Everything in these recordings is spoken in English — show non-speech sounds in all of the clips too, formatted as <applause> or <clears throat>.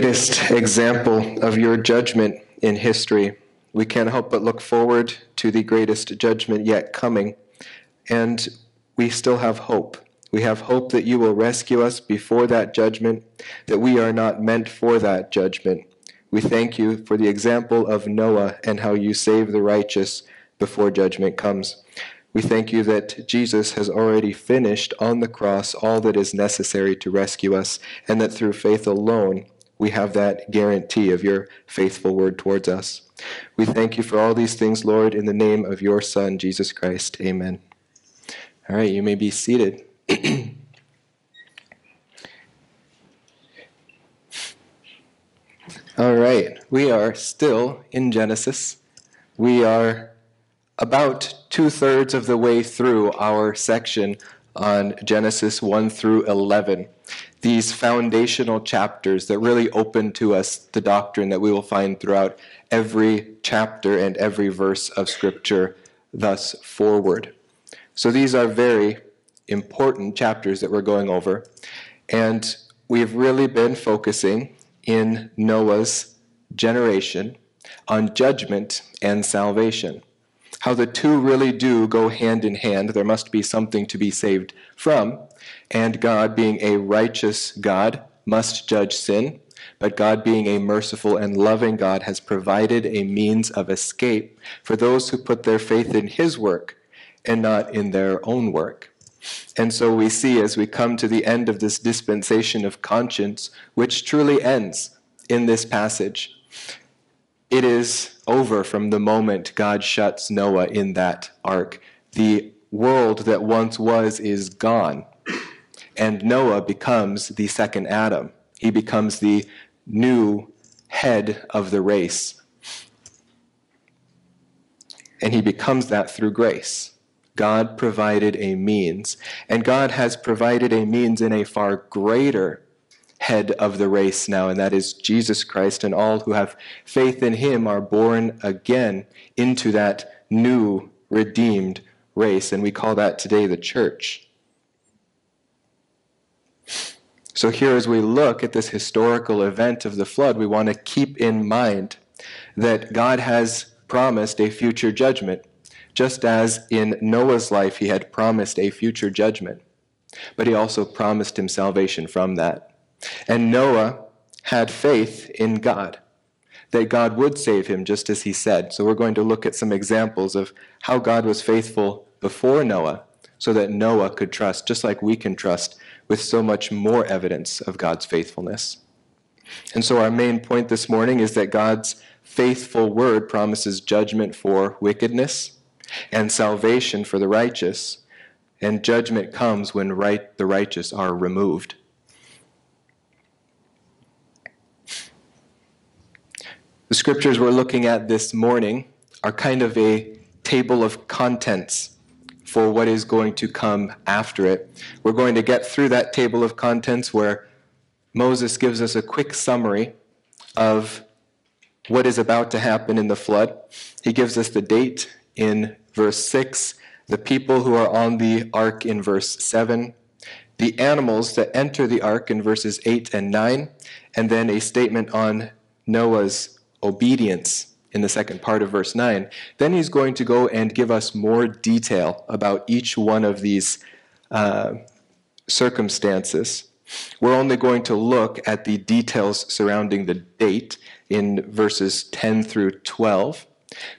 greatest example of your judgment in history. We can't help but look forward to the greatest judgment yet coming. And we still have hope. We have hope that you will rescue us before that judgment, that we are not meant for that judgment. We thank you for the example of Noah and how you save the righteous before judgment comes. We thank you that Jesus has already finished on the cross all that is necessary to rescue us, and that through faith alone we have that guarantee of your faithful word towards us. We thank you for all these things, Lord, in the name of your Son, Jesus Christ. Amen. All right, you may be seated. <clears throat> all right, we are still in Genesis. We are about two thirds of the way through our section on Genesis 1 through 11. These foundational chapters that really open to us the doctrine that we will find throughout every chapter and every verse of Scripture thus forward. So these are very important chapters that we're going over. And we've really been focusing in Noah's generation on judgment and salvation how the two really do go hand in hand. There must be something to be saved from, and God, being a righteous God, must judge sin. But God, being a merciful and loving God, has provided a means of escape for those who put their faith in His work and not in their own work. And so we see as we come to the end of this dispensation of conscience, which truly ends in this passage, it is over from the moment God shuts Noah in that ark. The world that once was is gone. And Noah becomes the second Adam. He becomes the new head of the race. And he becomes that through grace. God provided a means. And God has provided a means in a far greater head of the race now, and that is Jesus Christ, and all who have faith in him are born again into that new, redeemed race, and we call that today the church. So, here as we look at this historical event of the flood, we want to keep in mind that God has promised a future judgment, just as in Noah's life he had promised a future judgment. But he also promised him salvation from that. And Noah had faith in God, that God would save him just as he said. So we're going to look at some examples of how God was faithful before Noah so that Noah could trust, just like we can trust, with so much more evidence of God's faithfulness. And so our main point this morning is that God's faithful word promises judgment for wickedness and salvation for the righteous, and judgment comes when right, the righteous are removed. The scriptures we're looking at this morning are kind of a table of contents for what is going to come after it. We're going to get through that table of contents where Moses gives us a quick summary of what is about to happen in the flood. He gives us the date in verse 6, the people who are on the ark in verse 7, the animals that enter the ark in verses 8 and 9, and then a statement on Noah's obedience in the second part of verse 9, then he's going to go and give us more detail about each one of these uh, circumstances. We're only going to look at the details surrounding the date in verses 10 through 12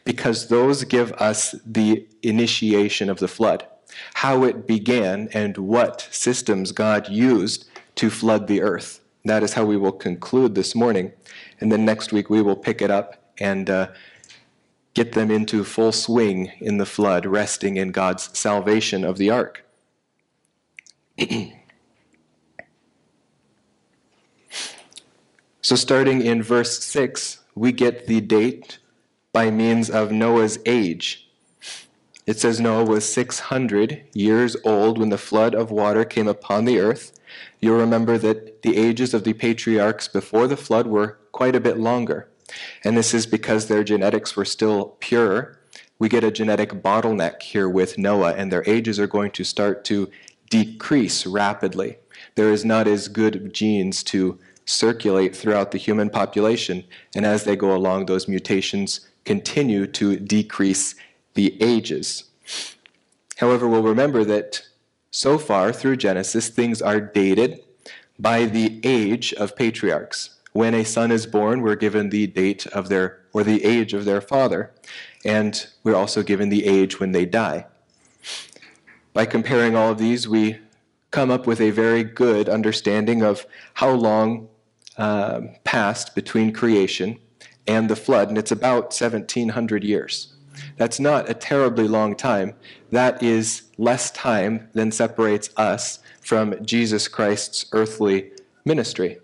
because those give us the initiation of the flood, how it began, and what systems God used to flood the earth. That is how we will conclude this morning. And then next week we will pick it up and uh, get them into full swing in the flood, resting in God's salvation of the ark. <clears throat> so, starting in verse 6, we get the date by means of Noah's age. It says Noah was 600 years old when the flood of water came upon the earth. You'll remember that the ages of the patriarchs before the flood were quite a bit longer. And this is because their genetics were still pure. We get a genetic bottleneck here with Noah, and their ages are going to start to decrease rapidly. There is not as good genes to circulate throughout the human population. And as they go along, those mutations continue to decrease the ages. However, we'll remember that so far through Genesis, things are dated by the age of patriarchs. When a son is born, we're given the date of their, or the age of their father, and we're also given the age when they die. By comparing all of these, we come up with a very good understanding of how long uh, passed between creation and the flood, and it's about 1700 years. That's not a terribly long time. That is less time than separates us from Jesus Christ's earthly ministry.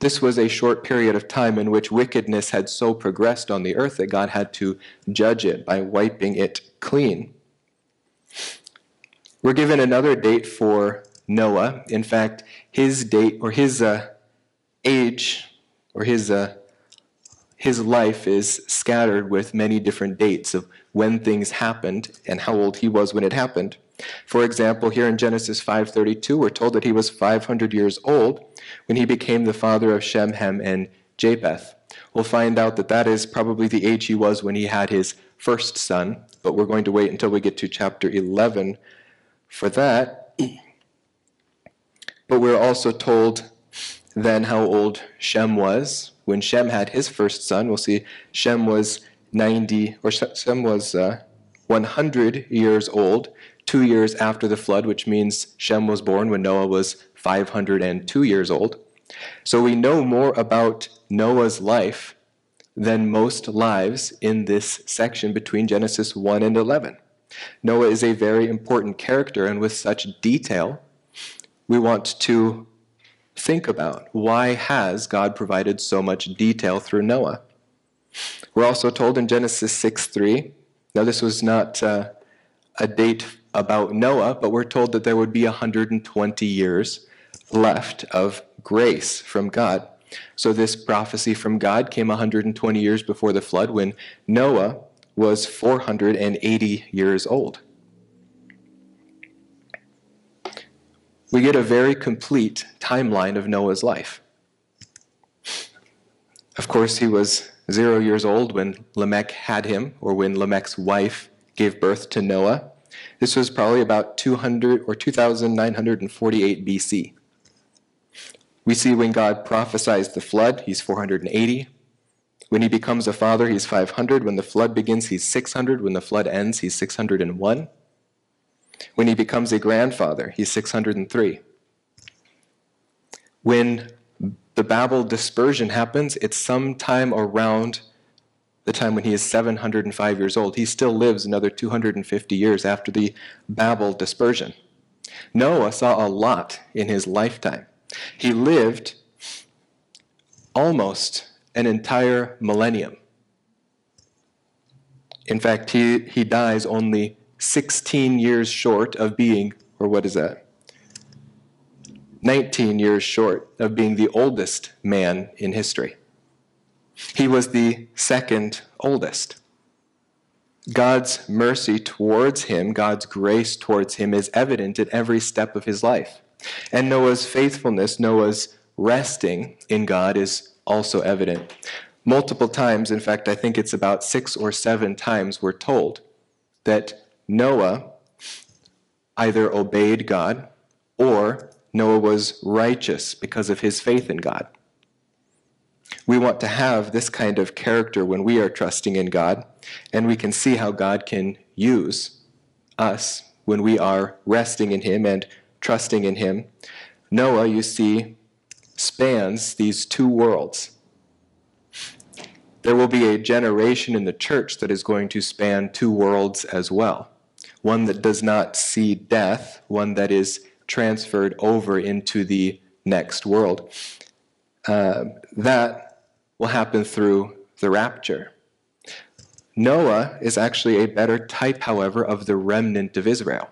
This was a short period of time in which wickedness had so progressed on the earth that God had to judge it by wiping it clean. We're given another date for Noah. In fact, his date or his uh, age or his uh, his life is scattered with many different dates of when things happened and how old he was when it happened. For example, here in Genesis 5:32, we're told that he was 500 years old when he became the father of Shem, Ham, and Japheth. We'll find out that that is probably the age he was when he had his first son, but we're going to wait until we get to chapter 11 for that. <clears throat> But we're also told then how old Shem was when Shem had his first son. We'll see Shem was 90, or Shem was uh, 100 years old, two years after the flood, which means Shem was born when Noah was 502 years old. So we know more about Noah's life than most lives in this section between Genesis 1 and 11. Noah is a very important character, and with such detail, we want to think about why has God provided so much detail through Noah? We're also told in Genesis 6 3, now this was not uh, a date about Noah, but we're told that there would be 120 years left of grace from God. So this prophecy from God came 120 years before the flood when Noah was 480 years old. we get a very complete timeline of Noah's life. Of course, he was zero years old when Lamech had him, or when Lamech's wife gave birth to Noah. This was probably about 200 or 2948 BC. We see when God prophesies the flood, he's 480. When he becomes a father, he's 500. When the flood begins, he's 600. When the flood ends, he's 601. When he becomes a grandfather, he's 603. When the Babel dispersion happens, it's sometime around the time when he is 705 years old. He still lives another 250 years after the Babel dispersion. Noah saw a lot in his lifetime. He lived almost an entire millennium. In fact, he, he dies only 16 years short of being, or what is that? 19 years short of being the oldest man in history. He was the second oldest. God's mercy towards him, God's grace towards him, is evident at every step of his life. And Noah's faithfulness, Noah's resting in God, is also evident. Multiple times, in fact, I think it's about six or seven times, we're told that Noah either obeyed God or Noah was righteous because of his faith in God. We want to have this kind of character when we are trusting in God, and we can see how God can use us when we are resting in Him and trusting in Him. Noah, you see, spans these two worlds. There will be a generation in the church that is going to span two worlds as well one that does not see death, one that is transferred over into the next world. Uh, that will happen through the rapture. Noah is actually a better type, however, of the remnant of Israel.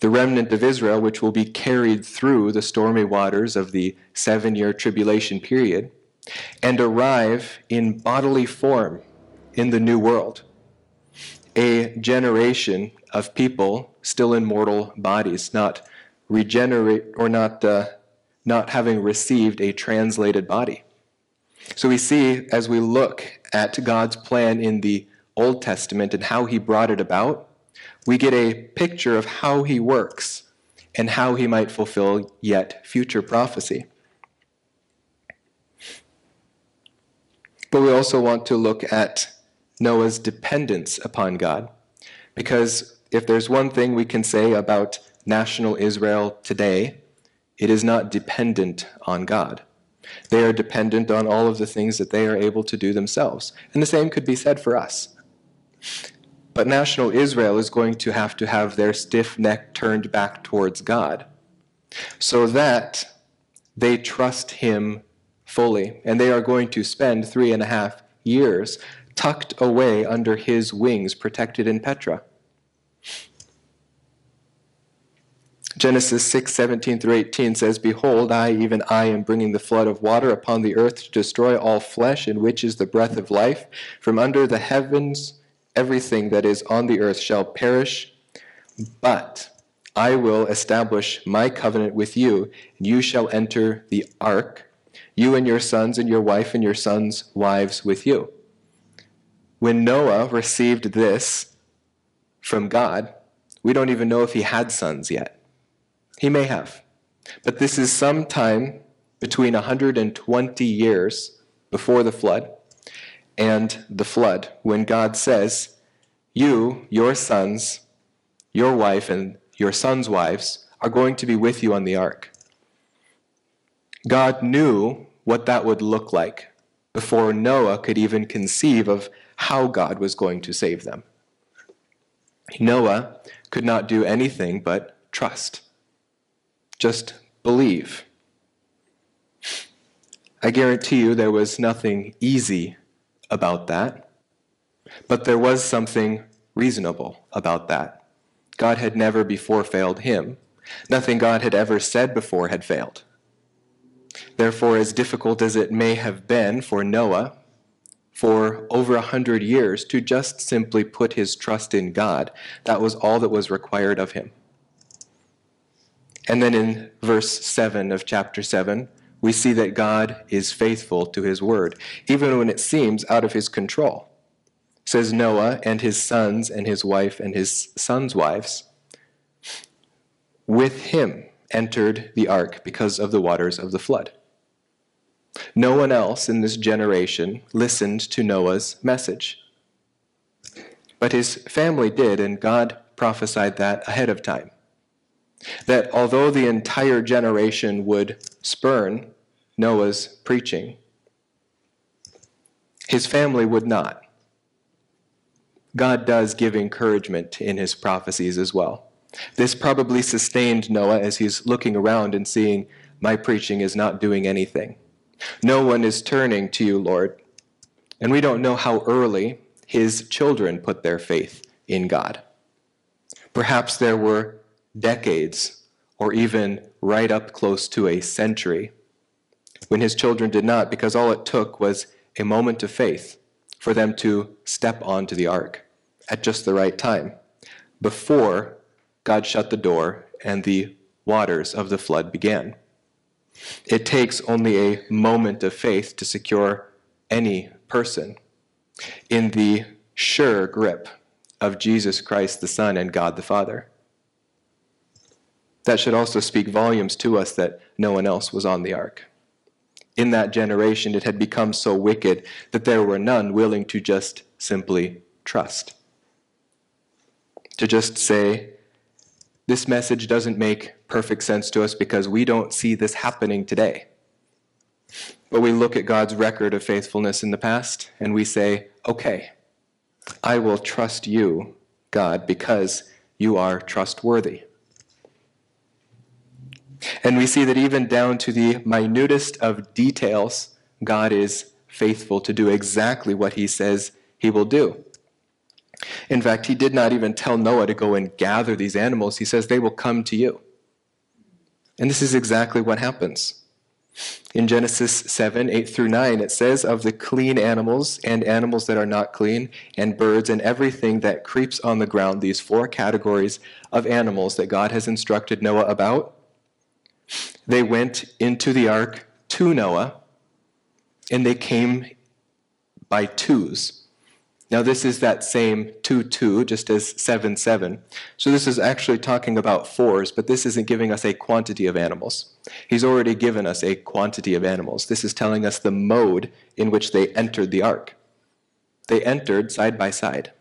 The remnant of Israel, which will be carried through the stormy waters of the seven year tribulation period and arrive in bodily form in the new world a generation of people still in mortal bodies, not regenerate or not uh, not having received a translated body. So we see as we look at God's plan in the Old Testament and how he brought it about, we get a picture of how he works and how he might fulfill yet future prophecy. But we also want to look at Noah's dependence upon God. Because if there's one thing we can say about national Israel today, it is not dependent on God. They are dependent on all of the things that they are able to do themselves. And the same could be said for us. But national Israel is going to have to have their stiff neck turned back towards God so that they trust Him fully. And they are going to spend three and a half years tucked away under His wings, protected in Petra. Genesis 6, 17 through 18 says, Behold, I, even I, am bringing the flood of water upon the earth to destroy all flesh, in which is the breath of life. From under the heavens, everything that is on the earth shall perish. But I will establish my covenant with you, and you shall enter the ark, you and your sons, and your wife, and your sons' wives with you. When Noah received this from God, we don't even know if he had sons yet. He may have. But this is sometime between 120 years before the flood and the flood when God says, You, your sons, your wife, and your sons' wives are going to be with you on the ark. God knew what that would look like before Noah could even conceive of how God was going to save them. Noah could not do anything but trust. Just believe. I guarantee you there was nothing easy about that, but there was something reasonable about that. God had never before failed him. Nothing God had ever said before had failed. Therefore, as difficult as it may have been for Noah for over a hundred years to just simply put his trust in God, that was all that was required of him. And then in verse 7 of chapter 7, we see that God is faithful to his word, even when it seems out of his control. It says Noah and his sons and his wife and his sons' wives with him entered the ark because of the waters of the flood. No one else in this generation listened to Noah's message. But his family did, and God prophesied that ahead of time that although the entire generation would spurn Noah's preaching, his family would not. God does give encouragement in his prophecies as well. This probably sustained Noah as he's looking around and seeing, My preaching is not doing anything. No one is turning to you, Lord. And we don't know how early his children put their faith in God. Perhaps there were decades, or even right up close to a century, when his children did not, because all it took was a moment of faith for them to step onto the ark at just the right time, before God shut the door and the waters of the flood began. It takes only a moment of faith to secure any person in the sure grip of Jesus Christ the Son and God the Father. That should also speak volumes to us that no one else was on the ark. In that generation, it had become so wicked that there were none willing to just simply trust. To just say, this message doesn't make perfect sense to us because we don't see this happening today. But we look at God's record of faithfulness in the past and we say, okay, I will trust you, God, because you are trustworthy. And we see that even down to the minutest of details, God is faithful to do exactly what he says he will do. In fact, he did not even tell Noah to go and gather these animals. He says they will come to you. And this is exactly what happens. In Genesis 7 8 through 9, it says, Of the clean animals and animals that are not clean, and birds and everything that creeps on the ground, these four categories of animals that God has instructed Noah about, They went into the ark to Noah, and they came by twos. Now, this is that same 2 2, just as 7 7. So, this is actually talking about fours, but this isn't giving us a quantity of animals. He's already given us a quantity of animals. This is telling us the mode in which they entered the ark. They entered side by side.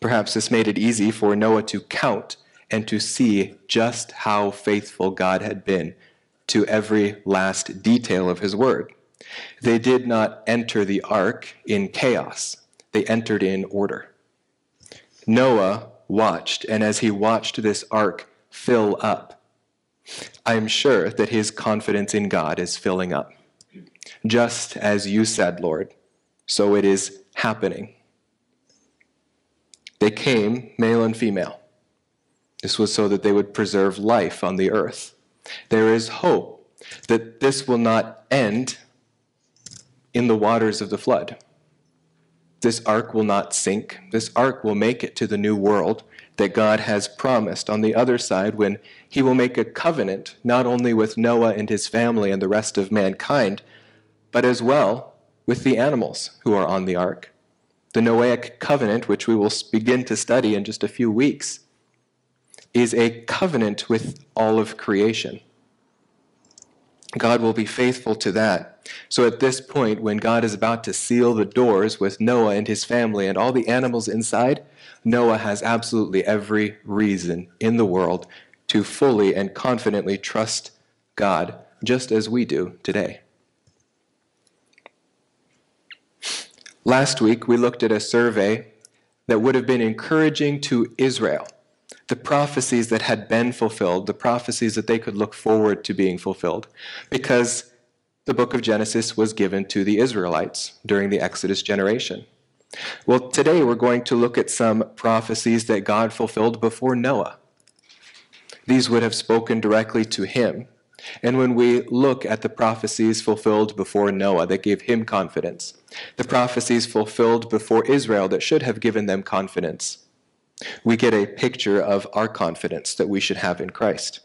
Perhaps this made it easy for Noah to count and to see just how faithful God had been to every last detail of his word. They did not enter the ark in chaos they entered in order. Noah watched, and as he watched this ark fill up, I am sure that his confidence in God is filling up. Just as you said, Lord, so it is happening. They came, male and female. This was so that they would preserve life on the earth. There is hope that this will not end in the waters of the flood. This ark will not sink. This ark will make it to the new world that God has promised on the other side when he will make a covenant not only with Noah and his family and the rest of mankind, but as well with the animals who are on the ark. The Noahic covenant, which we will begin to study in just a few weeks, is a covenant with all of creation. God will be faithful to that. So at this point, when God is about to seal the doors with Noah and his family and all the animals inside, Noah has absolutely every reason in the world to fully and confidently trust God, just as we do today. Last week, we looked at a survey that would have been encouraging to Israel the prophecies that had been fulfilled, the prophecies that they could look forward to being fulfilled, because the book of Genesis was given to the Israelites during the Exodus generation. Well, today we're going to look at some prophecies that God fulfilled before Noah. These would have spoken directly to him. And when we look at the prophecies fulfilled before Noah that gave him confidence, the prophecies fulfilled before Israel that should have given them confidence, we get a picture of our confidence that we should have in Christ.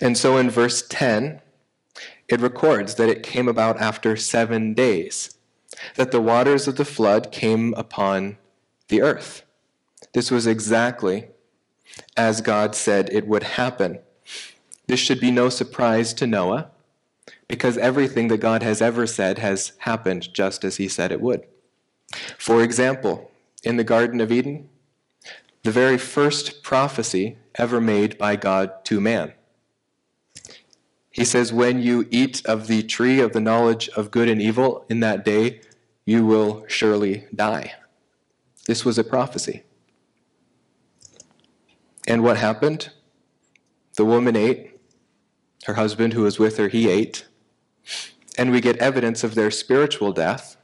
And so in verse 10, it records that it came about after seven days that the waters of the flood came upon the earth. This was exactly as God said it would happen. This should be no surprise to Noah because everything that God has ever said has happened just as he said it would. For example, in the Garden of Eden? The very first prophecy ever made by God to man. He says, When you eat of the tree of the knowledge of good and evil in that day, you will surely die. This was a prophecy. And what happened? The woman ate, her husband who was with her, he ate, and we get evidence of their spiritual death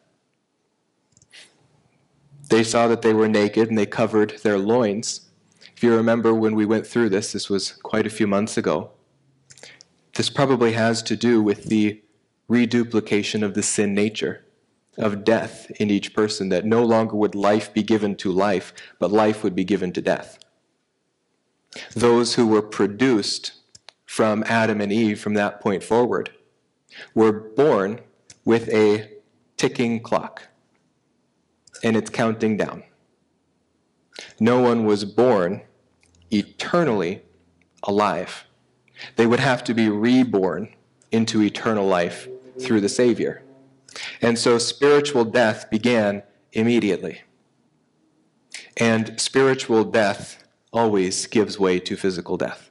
they saw that they were naked and they covered their loins. If you remember when we went through this, this was quite a few months ago. This probably has to do with the reduplication of the sin nature, of death in each person, that no longer would life be given to life, but life would be given to death. Those who were produced from Adam and Eve from that point forward were born with a ticking clock and it's counting down. No one was born eternally alive. They would have to be reborn into eternal life through the Savior. And so spiritual death began immediately. And spiritual death always gives way to physical death.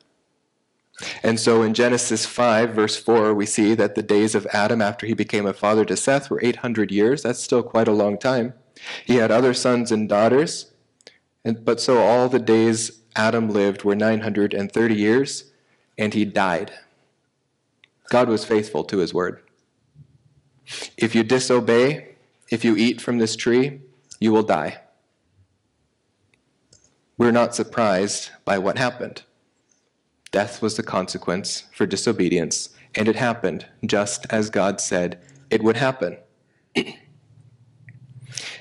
And so in Genesis 5, verse 4, we see that the days of Adam after he became a father to Seth were 800 years. That's still quite a long time. He had other sons and daughters, and, but so all the days Adam lived were 930 years, and he died. God was faithful to his word. If you disobey, if you eat from this tree, you will die. We're not surprised by what happened. Death was the consequence for disobedience, and it happened just as God said it would happen. <clears throat>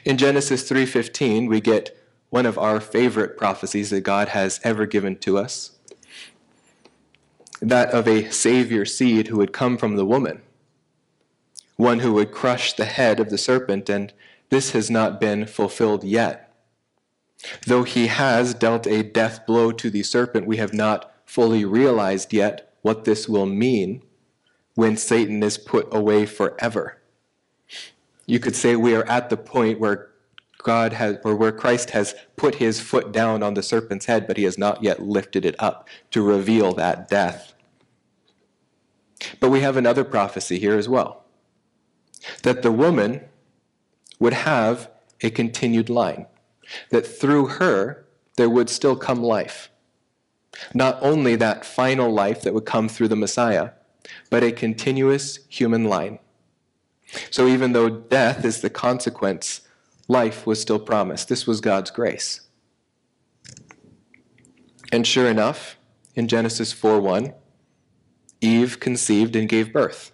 In Genesis 3:15, we get one of our favorite prophecies that God has ever given to us. that of a Savior seed who would come from the woman, one who would crush the head of the serpent, and this has not been fulfilled yet. Though he has dealt a death blow to the serpent, we have not fully realized yet what this will mean when Satan is put away forever. You could say we are at the point where God has, or where Christ has put his foot down on the serpent's head, but he has not yet lifted it up to reveal that death. But we have another prophecy here as well that the woman would have a continued line, that through her there would still come life. Not only that final life that would come through the Messiah, but a continuous human line. So even though death is the consequence, life was still promised. This was God's grace. And sure enough, in Genesis 4:1, Eve conceived and gave birth.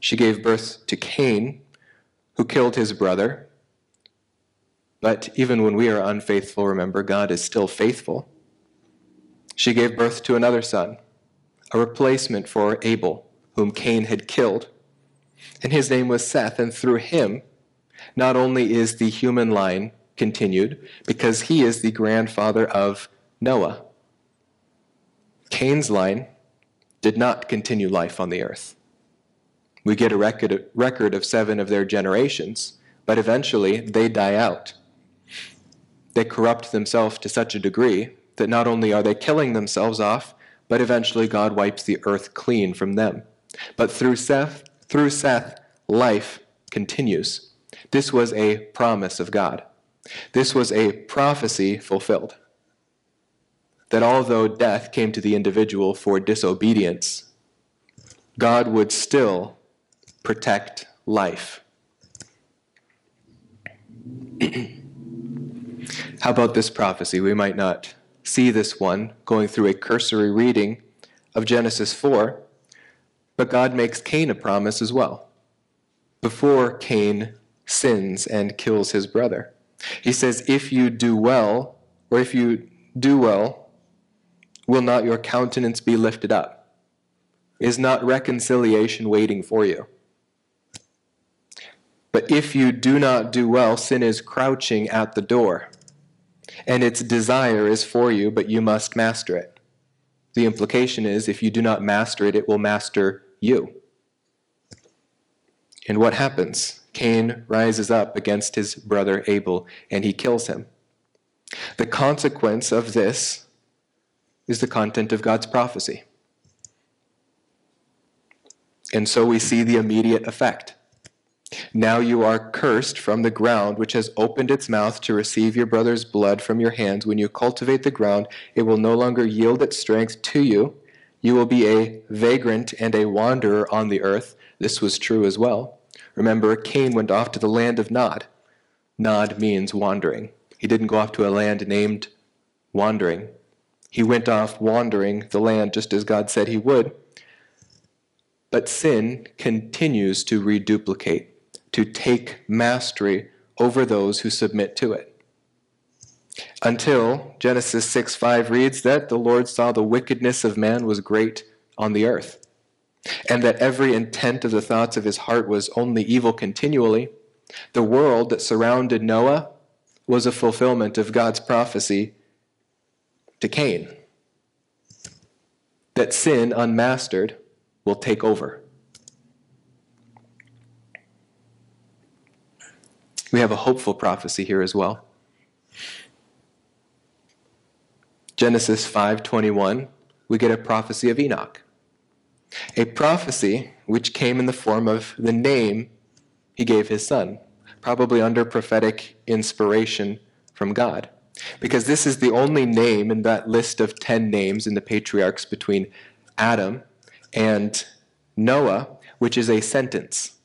She gave birth to Cain, who killed his brother. But even when we are unfaithful, remember, God is still faithful. She gave birth to another son, a replacement for Abel, whom Cain had killed. And his name was Seth, and through him, not only is the human line continued, because he is the grandfather of Noah. Cain's line did not continue life on the earth. We get a record, record of seven of their generations, but eventually they die out. They corrupt themselves to such a degree that not only are they killing themselves off, but eventually God wipes the earth clean from them. But through Seth, through Seth, life continues. This was a promise of God. This was a prophecy fulfilled. That although death came to the individual for disobedience, God would still protect life. <clears throat> How about this prophecy? We might not see this one going through a cursory reading of Genesis 4, but God makes Cain a promise as well. Before Cain sins and kills his brother, he says, If you do well, or if you do well, will not your countenance be lifted up? Is not reconciliation waiting for you? But if you do not do well, sin is crouching at the door and its desire is for you, but you must master it. The implication is if you do not master it, it will master you. And what happens? Cain rises up against his brother Abel and he kills him. The consequence of this is the content of God's prophecy. And so we see the immediate effect. Now you are cursed from the ground, which has opened its mouth to receive your brother's blood from your hands. When you cultivate the ground, it will no longer yield its strength to you. You will be a vagrant and a wanderer on the earth. This was true as well. Remember, Cain went off to the land of Nod. Nod means wandering. He didn't go off to a land named wandering. He went off wandering the land just as God said he would. But sin continues to reduplicate to take mastery over those who submit to it. Until Genesis 6 5 reads that the Lord saw the wickedness of man was great on the earth, and that every intent of the thoughts of his heart was only evil continually. The world that surrounded Noah was a fulfillment of God's prophecy to Cain that sin unmastered will take over. We have a hopeful prophecy here as well. Genesis 5:21, we get a prophecy of Enoch. A prophecy which came in the form of the name he gave his son, probably under prophetic inspiration from God. Because this is the only name in that list of 10 names in the patriarchs between Adam and Noah, which is a sentence,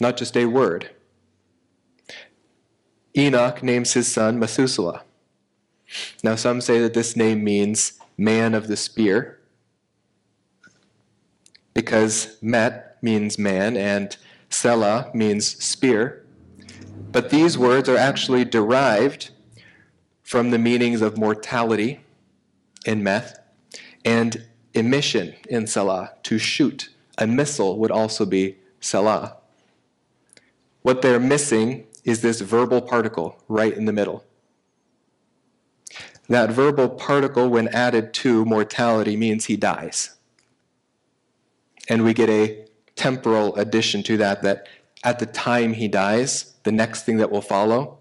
not just a word. Enoch names his son Methuselah. Now, some say that this name means man of the spear, because Met means man and Selah means spear. But these words are actually derived from the meanings of mortality in Meth and emission in Selah, to shoot. A missile would also be Selah. What they're missing is this verbal particle right in the middle. That verbal particle, when added to mortality, means he dies. And we get a temporal addition to that, that at the time he dies, the next thing that will follow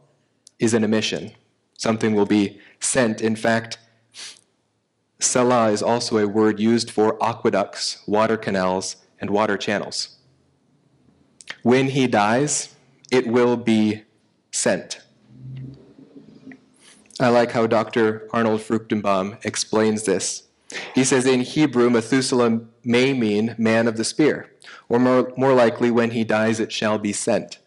is an emission. Something will be sent. In fact, Selah is also a word used for aqueducts, water canals, and water channels. When he dies, it will be sent. I like how Dr. Arnold Fruchtenbaum explains this. He says in Hebrew, Methuselah may mean man of the spear, or more, more likely, when he dies, it shall be sent.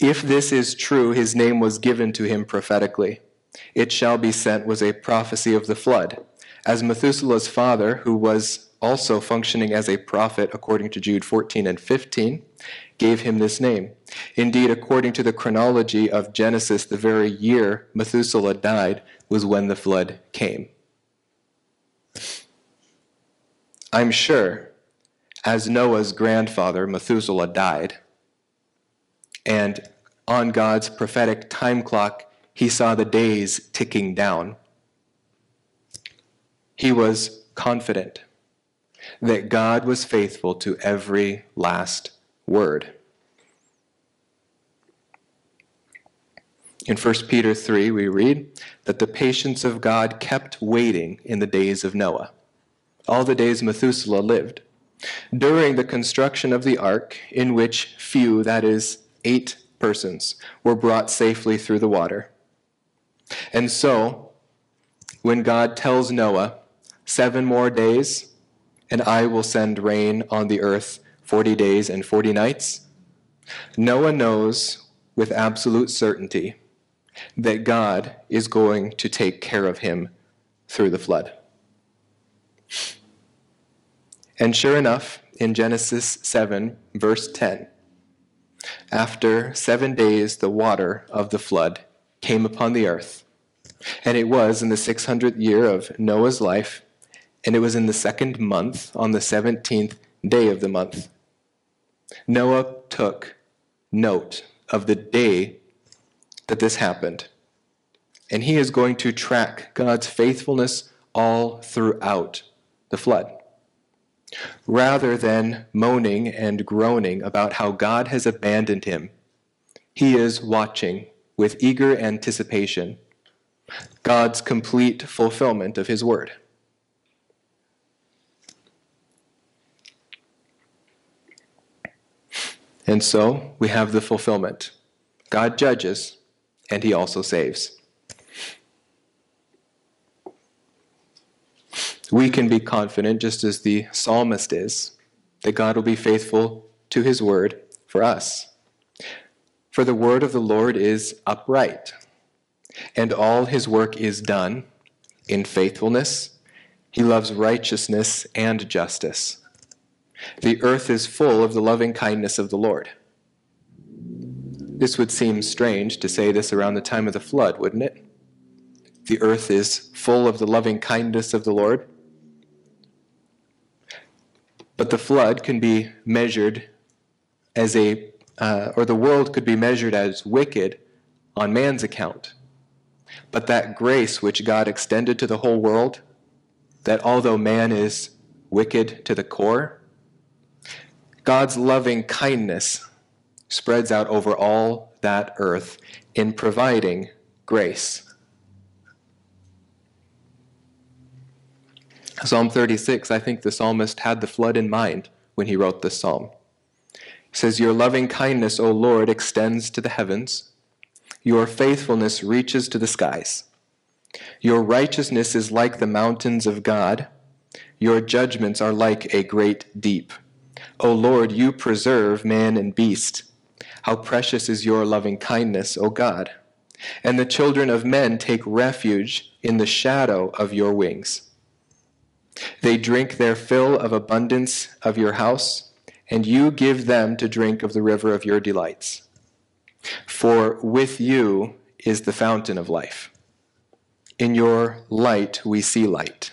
If this is true, his name was given to him prophetically. It shall be sent was a prophecy of the flood. As Methuselah's father, who was also functioning as a prophet according to Jude 14 and 15, gave him this name. Indeed, according to the chronology of Genesis, the very year Methuselah died was when the flood came. I'm sure, as Noah's grandfather, Methuselah, died, and on God's prophetic time clock, he saw the days ticking down. He was confident that God was faithful to every last word. In 1 Peter 3, we read that the patience of God kept waiting in the days of Noah, all the days Methuselah lived, during the construction of the ark, in which few, that is, eight persons, were brought safely through the water. And so, when God tells Noah, seven more days, and I will send rain on the earth 40 days and 40 nights, Noah knows with absolute certainty that God is going to take care of him through the flood. And sure enough, in Genesis 7, verse 10, after seven days the water of the flood came upon the earth. And it was in the 600th year of Noah's life, and it was in the second month, on the 17th day of the month. Noah took note of the day that this happened. And he is going to track God's faithfulness all throughout the flood. Rather than moaning and groaning about how God has abandoned him, he is watching with eager anticipation God's complete fulfillment of his word. And so we have the fulfillment. God judges, and he also saves. We can be confident, just as the psalmist is, that God will be faithful to his word for us. For the word of the Lord is upright, and all his work is done in faithfulness. He loves righteousness and justice. The earth is full of the loving kindness of the Lord. This would seem strange to say this around the time of the flood, wouldn't it? The earth is full of the loving kindness of the Lord. But the flood can be measured as a, uh, or the world could be measured as wicked on man's account. But that grace which God extended to the whole world, that although man is wicked to the core, God's loving kindness spreads out over all that earth in providing grace. Psalm 36, I think the psalmist had the flood in mind when he wrote this psalm. He says, Your loving kindness, O Lord, extends to the heavens, your faithfulness reaches to the skies. Your righteousness is like the mountains of God, your judgments are like a great deep. O Lord, you preserve man and beast. How precious is your loving kindness, O God! And the children of men take refuge in the shadow of your wings. They drink their fill of abundance of your house, and you give them to drink of the river of your delights. For with you is the fountain of life. In your light we see light.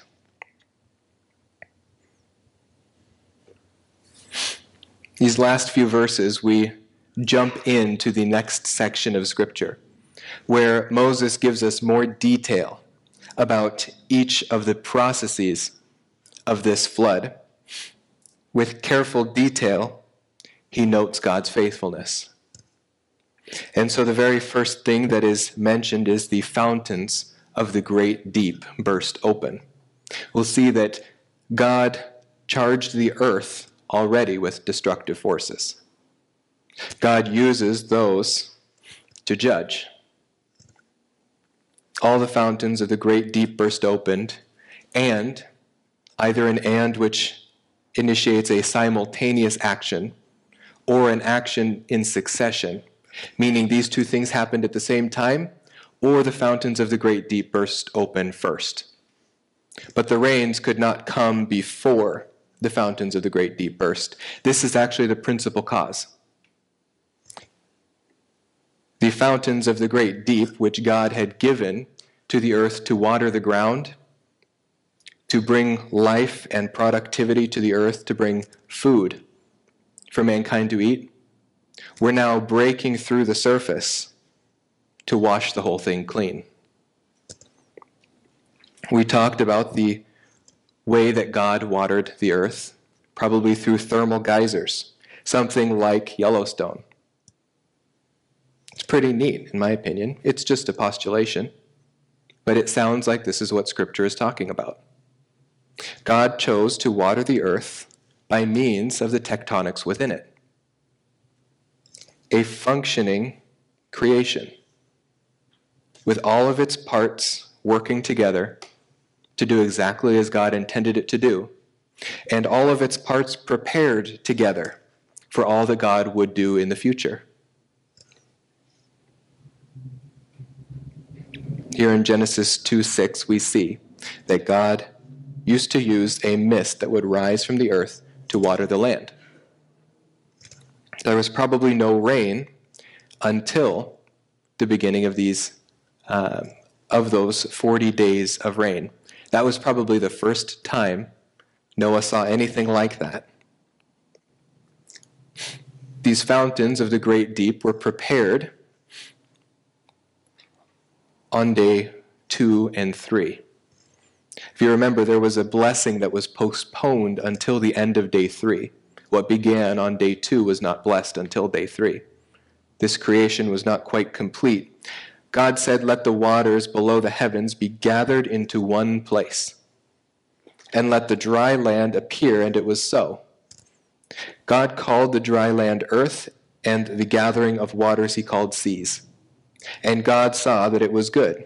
These last few verses, we jump into the next section of Scripture, where Moses gives us more detail about each of the processes of this flood. With careful detail, he notes God's faithfulness. And so the very first thing that is mentioned is the fountains of the great deep burst open. We'll see that God charged the earth already with destructive forces. God uses those to judge. All the fountains of the great deep burst opened, and either an and which initiates a simultaneous action or an action in succession, meaning these two things happened at the same time, or the fountains of the great deep burst open first. But the rains could not come before the fountains of the great deep burst. This is actually the principal cause. The fountains of the great deep, which God had given to the earth to water the ground, to bring life and productivity to the earth, to bring food for mankind to eat, we're now breaking through the surface to wash the whole thing clean. We talked about the way that God watered the earth, probably through thermal geysers, something like Yellowstone. It's pretty neat, in my opinion. It's just a postulation, but it sounds like this is what Scripture is talking about. God chose to water the earth by means of the tectonics within it. A functioning creation with all of its parts working together to do exactly as God intended it to do, and all of its parts prepared together for all that God would do in the future. Here in Genesis 2 6, we see that God used to use a mist that would rise from the earth to water the land. There was probably no rain until the beginning of these uh, of those 40 days of rain. That was probably the first time Noah saw anything like that. These fountains of the great deep were prepared on day two and three. If you remember, there was a blessing that was postponed until the end of day three. What began on day two was not blessed until day three. This creation was not quite complete God said, Let the waters below the heavens be gathered into one place, and let the dry land appear, and it was so. God called the dry land earth, and the gathering of waters he called seas. And God saw that it was good.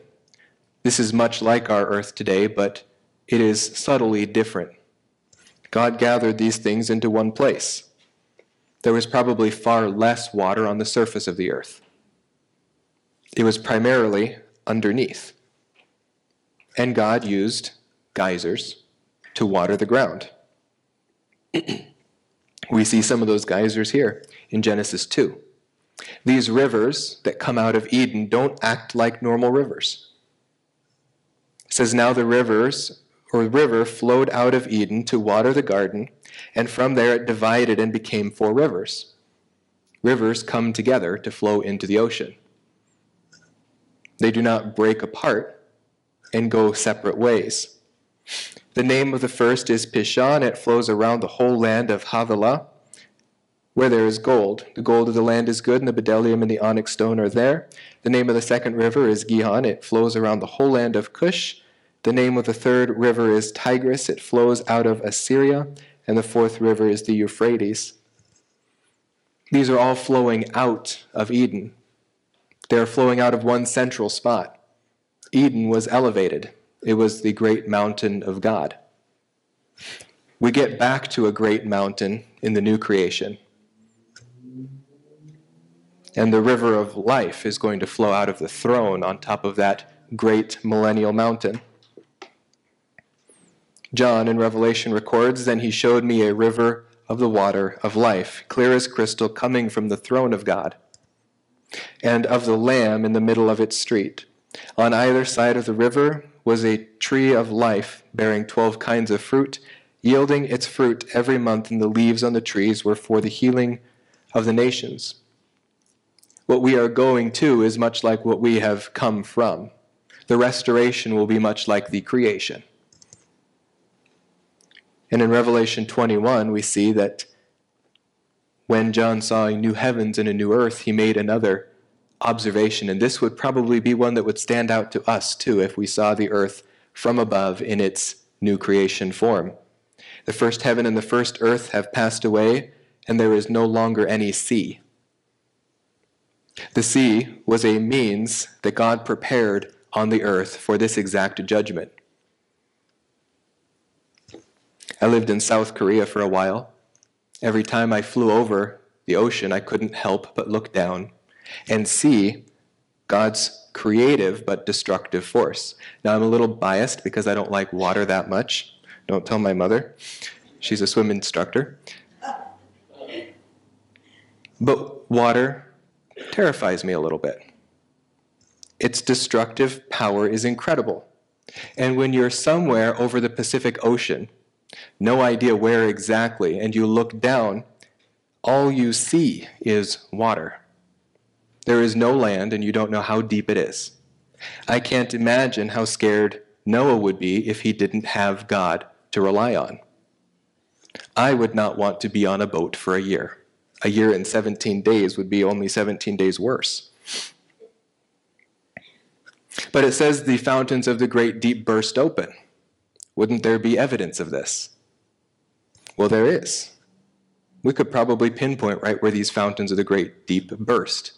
This is much like our earth today, but it is subtly different. God gathered these things into one place. There was probably far less water on the surface of the earth. It was primarily underneath. And God used geysers to water the ground. <clears throat> we see some of those geysers here in Genesis 2. These rivers that come out of Eden don't act like normal rivers. It says, Now the rivers, or river, flowed out of Eden to water the garden, and from there it divided and became four rivers. Rivers come together to flow into the ocean. They do not break apart and go separate ways. The name of the first is Pishon. It flows around the whole land of Havilah, where there is gold. The gold of the land is good, and the bdellium and the onyx stone are there. The name of the second river is Gihon. It flows around the whole land of Cush. The name of the third river is Tigris. It flows out of Assyria. And the fourth river is the Euphrates. These are all flowing out of Eden. They are flowing out of one central spot. Eden was elevated, it was the great mountain of God. We get back to a great mountain in the new creation. And the river of life is going to flow out of the throne on top of that great millennial mountain. John in Revelation records Then he showed me a river of the water of life, clear as crystal, coming from the throne of God and of the Lamb in the middle of its street. On either side of the river was a tree of life bearing twelve kinds of fruit, yielding its fruit every month, and the leaves on the trees were for the healing of the nations. What we are going to is much like what we have come from. The restoration will be much like the creation. And in Revelation 21, we see that when John saw new heavens and a new earth, he made another observation. And this would probably be one that would stand out to us too if we saw the earth from above in its new creation form. The first heaven and the first earth have passed away, and there is no longer any sea. The sea was a means that God prepared on the earth for this exact judgment. I lived in South Korea for a while. Every time I flew over the ocean, I couldn't help but look down and see God's creative but destructive force. Now, I'm a little biased because I don't like water that much. Don't tell my mother. She's a swim instructor. But water terrifies me a little bit. Its destructive power is incredible. And when you're somewhere over the Pacific Ocean, no idea where exactly, and you look down, all you see is water. There is no land, and you don't know how deep it is. I can't imagine how scared Noah would be if he didn't have God to rely on. I would not want to be on a boat for a year. A year and 17 days would be only 17 days worse. But it says the fountains of the great deep burst open. Wouldn't there be evidence of this? Well, there is. We could probably pinpoint right where these fountains of the great deep burst.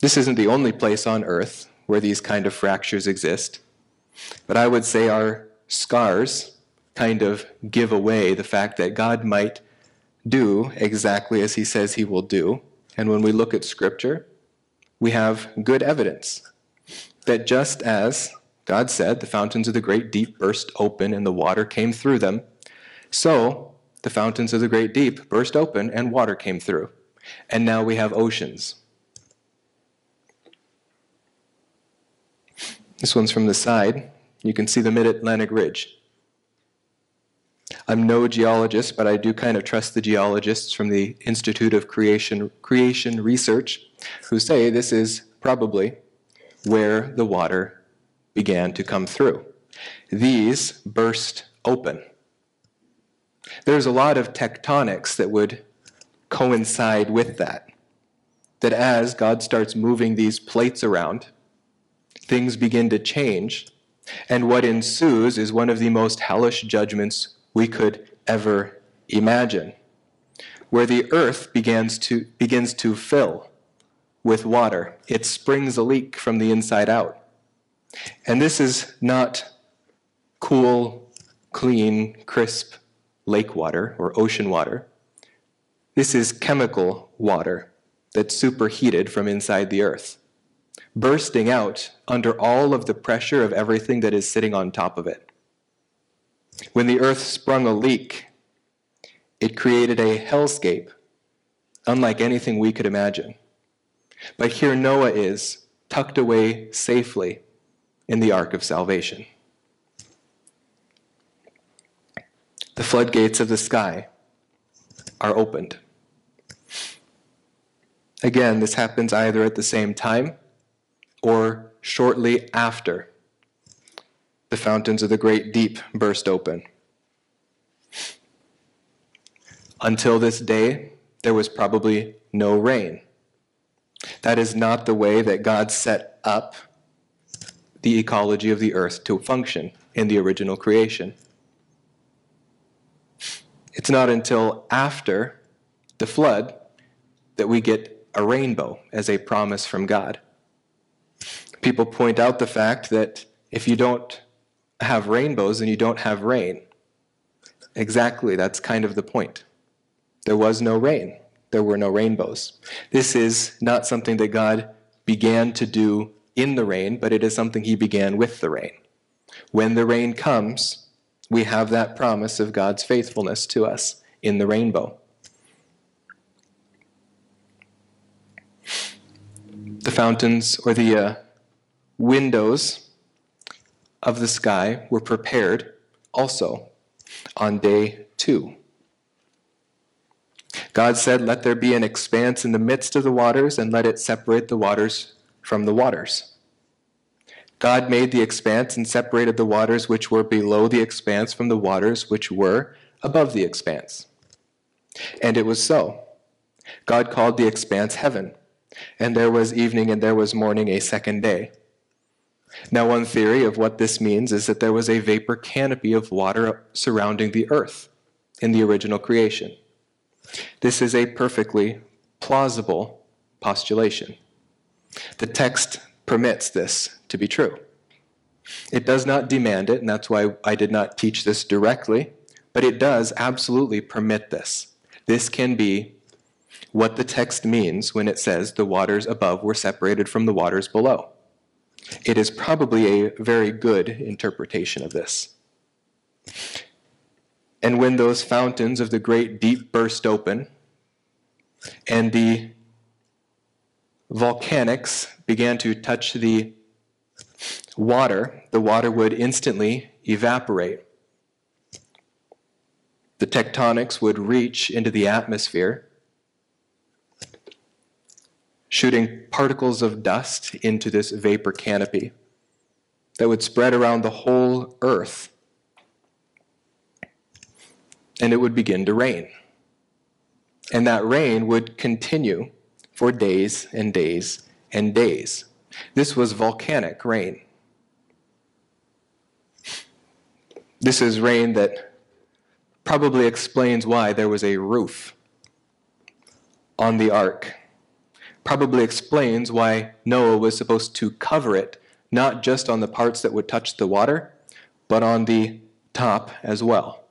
This isn't the only place on earth where these kind of fractures exist, but I would say our scars kind of give away the fact that God might do exactly as he says he will do. And when we look at Scripture, we have good evidence that just as God said, the fountains of the great deep burst open and the water came through them, so the fountains of the great deep burst open and water came through. And now we have oceans. This one's from the side. You can see the mid Atlantic ridge. I'm no geologist, but I do kind of trust the geologists from the Institute of Creation, Creation Research who say this is probably where the water began to come through. These burst open. There's a lot of tectonics that would coincide with that. That as God starts moving these plates around, things begin to change, and what ensues is one of the most hellish judgments we could ever imagine, where the earth begins to, begins to fill with water. It springs a leak from the inside out. And this is not cool, clean, crisp lake water or ocean water. This is chemical water that's superheated from inside the earth, bursting out under all of the pressure of everything that is sitting on top of it. When the earth sprung a leak, it created a hellscape unlike anything we could imagine. But here Noah is, tucked away safely in the ark of salvation. The floodgates of the sky are opened. Again, this happens either at the same time or shortly after the fountains of the great deep burst open. Until this day, there was probably no rain. That is not the way that God set up the ecology of the earth to function in the original creation. It's not until after the flood that we get a rainbow as a promise from God. People point out the fact that if you don't have rainbows, and you don't have rain. Exactly, that's kind of the point. There was no rain there were no rainbows. This is not something that God began to do in the rain, but it is something He began with the rain. When the rain comes, we have that promise of God's faithfulness to us in the rainbow. The fountains or the uh, windows of the sky were prepared also on day two. God said, Let there be an expanse in the midst of the waters, and let it separate the waters from the waters. God made the expanse and separated the waters which were below the expanse from the waters which were above the expanse. And it was so. God called the expanse heaven, and there was evening and there was morning a second day. Now, one theory of what this means is that there was a vapor canopy of water surrounding the earth in the original creation. This is a perfectly plausible postulation. The text permits this to be true. It does not demand it, and that's why I did not teach this directly, but it does absolutely permit this. This can be what the text means when it says the waters above were separated from the waters below. It is probably a very good interpretation of this. And when those fountains of the great deep burst open, and the volcanics began to touch the water, the water would instantly evaporate. The tectonics would reach into the atmosphere, shooting particles of dust into this vapor canopy that would spread around the whole earth. And it would begin to rain. And that rain would continue for days and days and days. This was volcanic rain. This is rain that probably explains why there was a roof on the ark. Probably explains why Noah was supposed to cover it, not just on the parts that would touch the water, but on the top as well.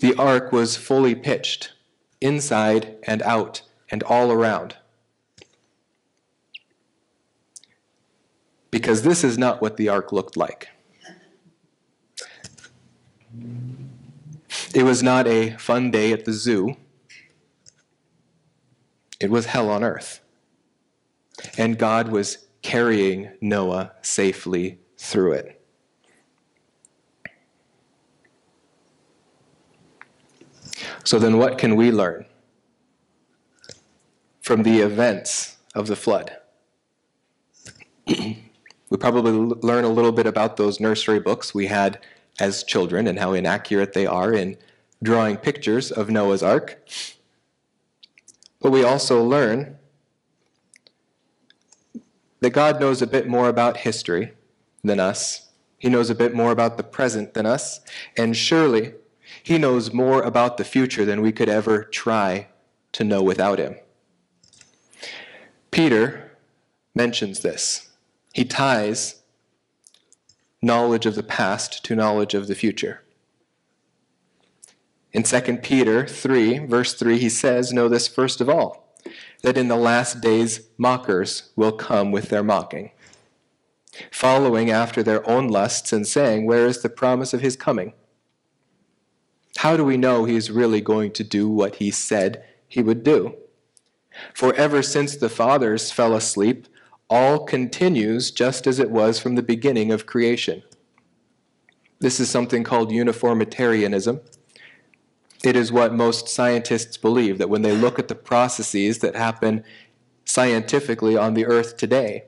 The ark was fully pitched, inside and out, and all around. Because this is not what the ark looked like. It was not a fun day at the zoo. It was hell on earth. And God was carrying Noah safely through it. So then, what can we learn from the events of the flood? <clears throat> we probably learn a little bit about those nursery books we had as children and how inaccurate they are in drawing pictures of Noah's Ark. But we also learn that God knows a bit more about history than us. He knows a bit more about the present than us. And surely he knows more about the future than we could ever try to know without him. Peter mentions this. He ties knowledge of the past to knowledge of the future. In 2 Peter 3, verse 3, he says, Know this first of all, that in the last days mockers will come with their mocking, following after their own lusts and saying, Where is the promise of his coming? How do we know he is really going to do what he said he would do? For ever since the fathers fell asleep, all continues just as it was from the beginning of creation. This is something called uniformitarianism. It is what most scientists believe that when they look at the processes that happen scientifically on the earth today,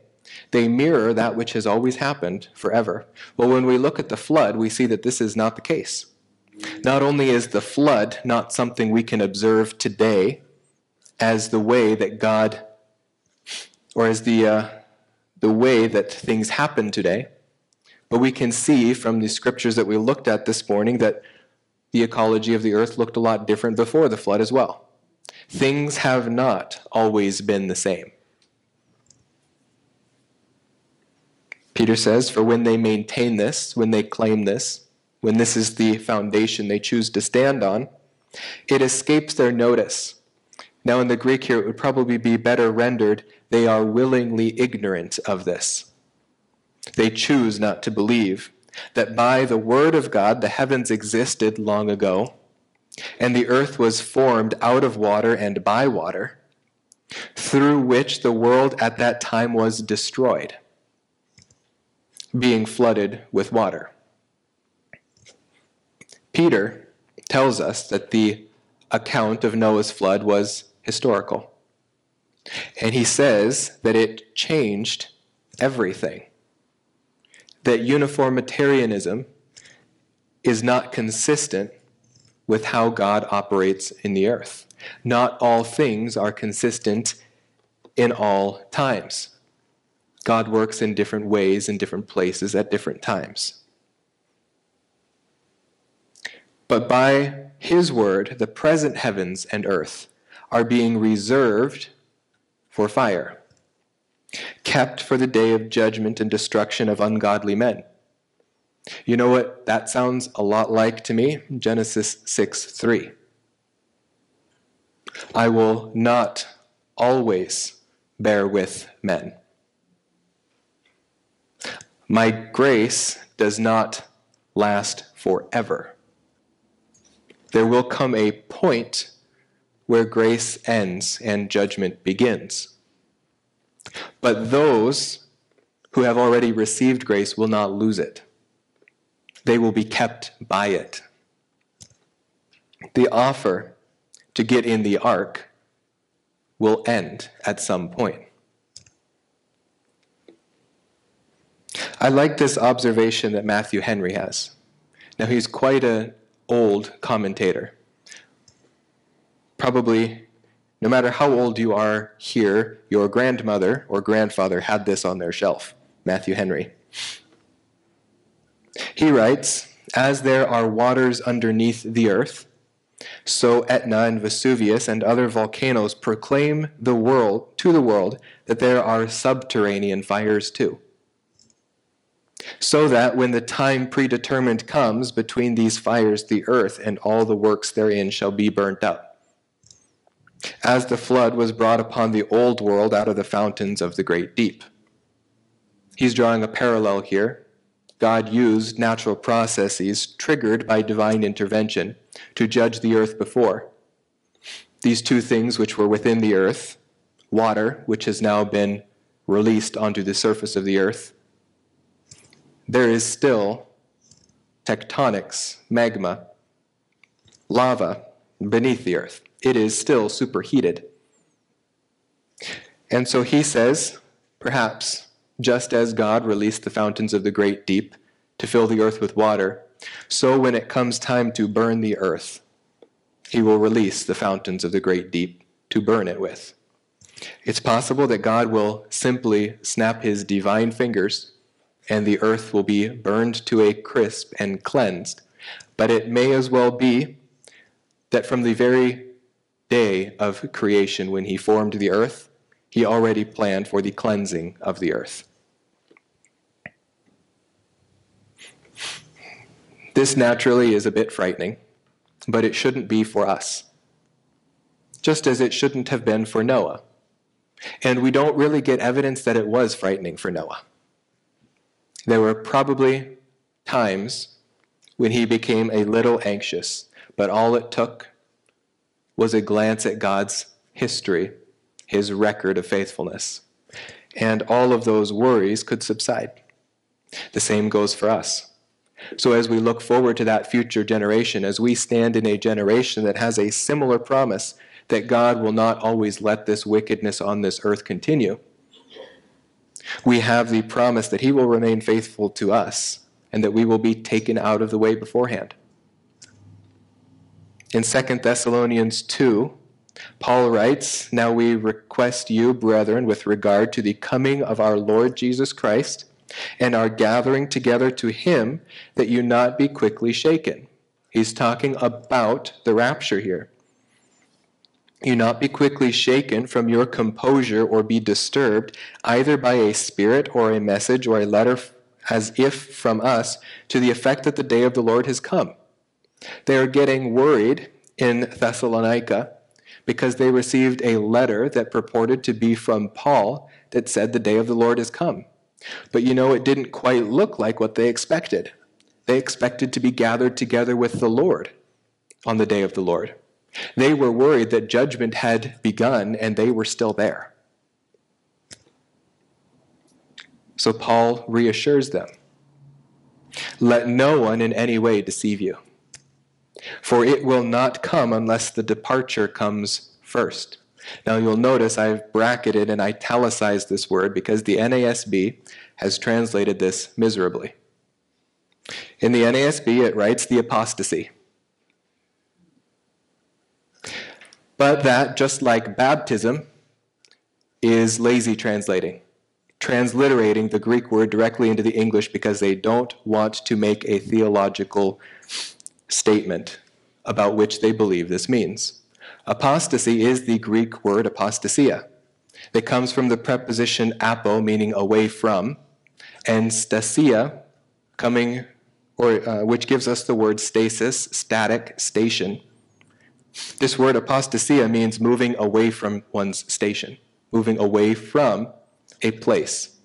they mirror that which has always happened forever. Well, when we look at the flood, we see that this is not the case. Not only is the flood not something we can observe today as the way that God or as the, uh, the way that things happen today. But we can see from the scriptures that we looked at this morning that the ecology of the earth looked a lot different before the flood as well. Things have not always been the same. Peter says, For when they maintain this, when they claim this, when this is the foundation they choose to stand on, it escapes their notice. Now, in the Greek here, it would probably be better rendered they are willingly ignorant of this. They choose not to believe that by the word of God the heavens existed long ago, and the earth was formed out of water and by water, through which the world at that time was destroyed, being flooded with water. Peter tells us that the account of Noah's flood was historical. And he says that it changed everything. That uniformitarianism is not consistent with how God operates in the earth. Not all things are consistent in all times. God works in different ways in different places at different times. But by his word, the present heavens and earth are being reserved for fire, kept for the day of judgment and destruction of ungodly men. You know what that sounds a lot like to me? Genesis 6 3. I will not always bear with men. My grace does not last forever. There will come a point where grace ends and judgment begins. But those who have already received grace will not lose it, they will be kept by it. The offer to get in the ark will end at some point. I like this observation that Matthew Henry has. Now, he's quite an old commentator probably no matter how old you are here, your grandmother or grandfather had this on their shelf. Matthew Henry. He writes As there are waters underneath the earth, so Etna and Vesuvius and other volcanoes proclaim the world to the world that there are subterranean fires too. So that when the time predetermined comes between these fires, the earth and all the works therein shall be burnt up as the flood was brought upon the old world out of the fountains of the great deep. He's drawing a parallel here. God used natural processes triggered by divine intervention to judge the earth before. These two things which were within the earth, water, which has now been released onto the surface of the earth, there is still tectonics, magma, lava beneath the earth it is still superheated. And so he says, perhaps, just as God released the fountains of the great deep to fill the earth with water, so when it comes time to burn the earth, he will release the fountains of the great deep to burn it with. It's possible that God will simply snap his divine fingers and the earth will be burned to a crisp and cleansed. But it may as well be that from the very day of creation, when he formed the earth, he already planned for the cleansing of the earth. This naturally is a bit frightening, but it shouldn't be for us, just as it shouldn't have been for Noah. And we don't really get evidence that it was frightening for Noah. There were probably times when he became a little anxious, but all it took was a glance at God's history, his record of faithfulness. And all of those worries could subside. The same goes for us. So, as we look forward to that future generation, as we stand in a generation that has a similar promise that God will not always let this wickedness on this earth continue, we have the promise that He will remain faithful to us and that we will be taken out of the way beforehand. In 2 Thessalonians 2, Paul writes, Now we request you, brethren, with regard to the coming of our Lord Jesus Christ and our gathering together to him, that you not be quickly shaken. He's talking about the rapture here. You not be quickly shaken from your composure or be disturbed, either by a spirit or a message or a letter as if from us, to the effect that the day of the Lord has come they are getting worried in Thessalonica because they received a letter that purported to be from Paul that said the day of the Lord has come. But you know, it didn't quite look like what they expected. They expected to be gathered together with the Lord on the day of the Lord. They were worried that judgment had begun and they were still there. So Paul reassures them let no one in any way deceive you. For it will not come unless the departure comes first. Now you'll notice I've bracketed and italicized this word because the NASB has translated this miserably. In the NASB, it writes the apostasy. But that, just like baptism, is lazy translating, transliterating the Greek word directly into the English because they don't want to make a theological statement about which they believe this means. Apostasy is the Greek word apostasia. It comes from the preposition apo, meaning away from, and stasia, coming, or uh, which gives us the word stasis, static, station. This word apostasia means moving away from one's station, moving away from a place.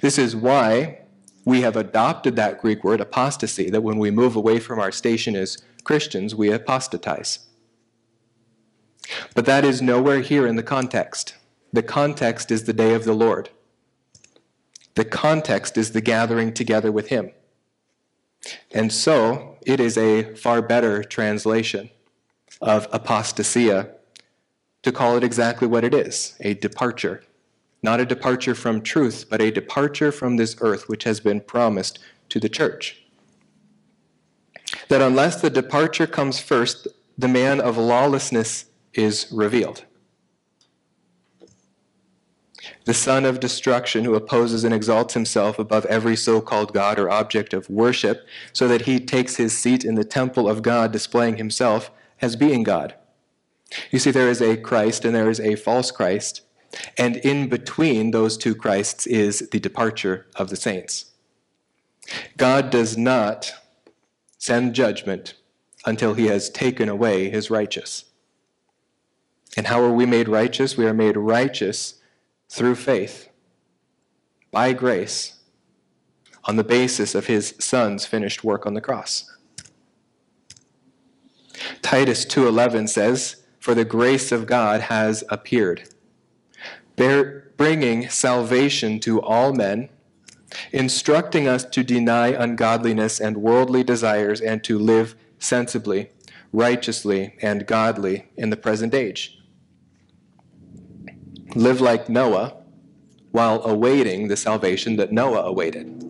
This is why we have adopted that Greek word apostasy, that when we move away from our station as Christians, we apostatize. But that is nowhere here in the context. The context is the day of the Lord. The context is the gathering together with Him. And so, it is a far better translation of apostasia to call it exactly what it is a departure not a departure from truth, but a departure from this earth which has been promised to the church. That unless the departure comes first, the man of lawlessness is revealed. The son of destruction who opposes and exalts himself above every so called God or object of worship, so that he takes his seat in the temple of God, displaying himself as being God. You see, there is a Christ and there is a false Christ, and in between those two Christs is the departure of the saints. God does not send judgment until he has taken away his righteous. And how are we made righteous? We are made righteous through faith, by grace, on the basis of his son's finished work on the cross. Titus 2:11 says, "For the grace of God has appeared." Bear, bringing salvation to all men, instructing us to deny ungodliness and worldly desires and to live sensibly, righteously, and godly in the present age. Live like Noah while awaiting the salvation that Noah awaited.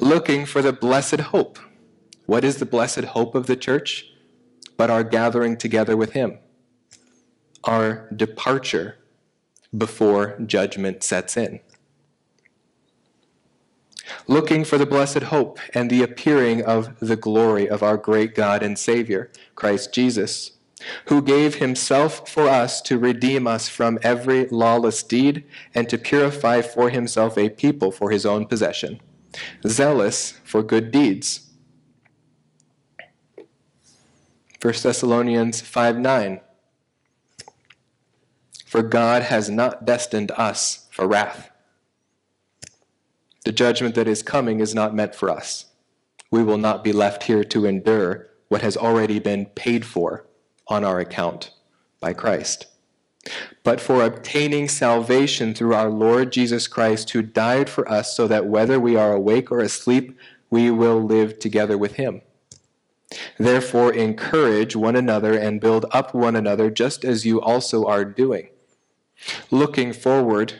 Looking for the blessed hope. What is the blessed hope of the church? But our gathering together with Him, our departure before judgment sets in. Looking for the blessed hope and the appearing of the glory of our great God and Savior, Christ Jesus, who gave himself for us to redeem us from every lawless deed and to purify for himself a people for his own possession, zealous for good deeds. 1 Thessalonians 5 9. For God has not destined us for wrath. The judgment that is coming is not meant for us. We will not be left here to endure what has already been paid for on our account by Christ. But for obtaining salvation through our Lord Jesus Christ, who died for us, so that whether we are awake or asleep, we will live together with him. Therefore, encourage one another and build up one another, just as you also are doing looking forward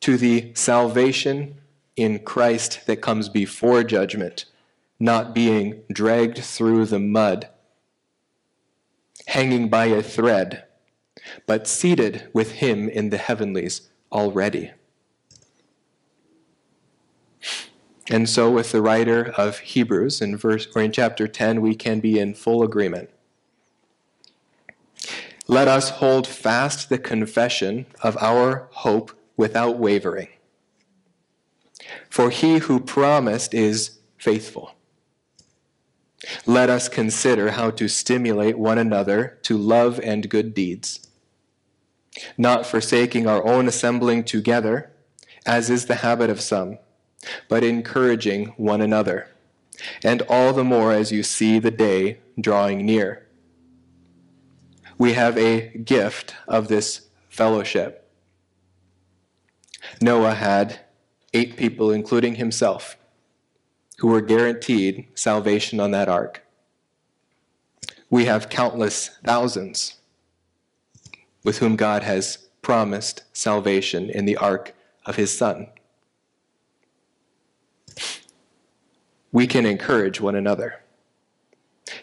to the salvation in Christ that comes before judgment, not being dragged through the mud, hanging by a thread, but seated with Him in the heavenlies already. And so, with the writer of Hebrews in verse or in chapter 10, we can be in full agreement. Let us hold fast the confession of our hope without wavering. For he who promised is faithful. Let us consider how to stimulate one another to love and good deeds, not forsaking our own assembling together, as is the habit of some, but encouraging one another, and all the more as you see the day drawing near we have a gift of this fellowship. Noah had eight people, including himself, who were guaranteed salvation on that ark. We have countless thousands with whom God has promised salvation in the ark of his Son. We can encourage one another,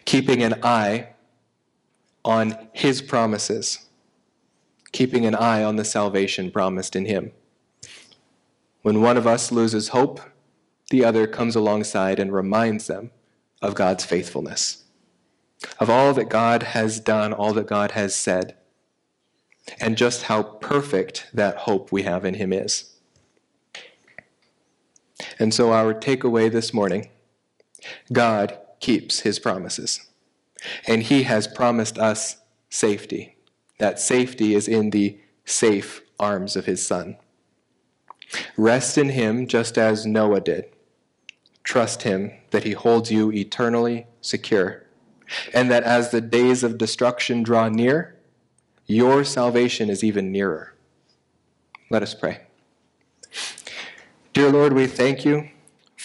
keeping an eye on his promises, keeping an eye on the salvation promised in him. When one of us loses hope, the other comes alongside and reminds them of God's faithfulness, of all that God has done, all that God has said, and just how perfect that hope we have in Him is. And so, our takeaway this morning God keeps His promises, and He has promised us safety. That safety is in the safe arms of His Son. Rest in Him just as Noah did. Trust Him that He holds you eternally secure, and that as the days of destruction draw near, your salvation is even nearer. Let us pray. Dear Lord, we thank you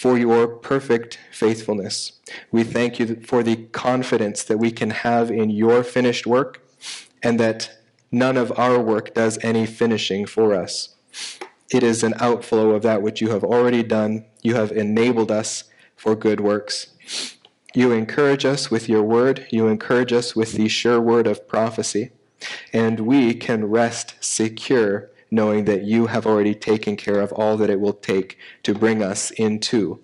for your perfect faithfulness. We thank you for the confidence that we can have in your finished work and that none of our work does any finishing for us. It is an outflow of that which you have already done. You have enabled us for good works. You encourage us with your word. You encourage us with the sure word of prophecy. And we can rest secure knowing that you have already taken care of all that it will take to bring us into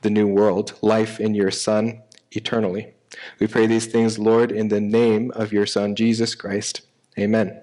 the new world, life in your Son eternally. We pray these things, Lord, in the name of your Son, Jesus Christ. Amen.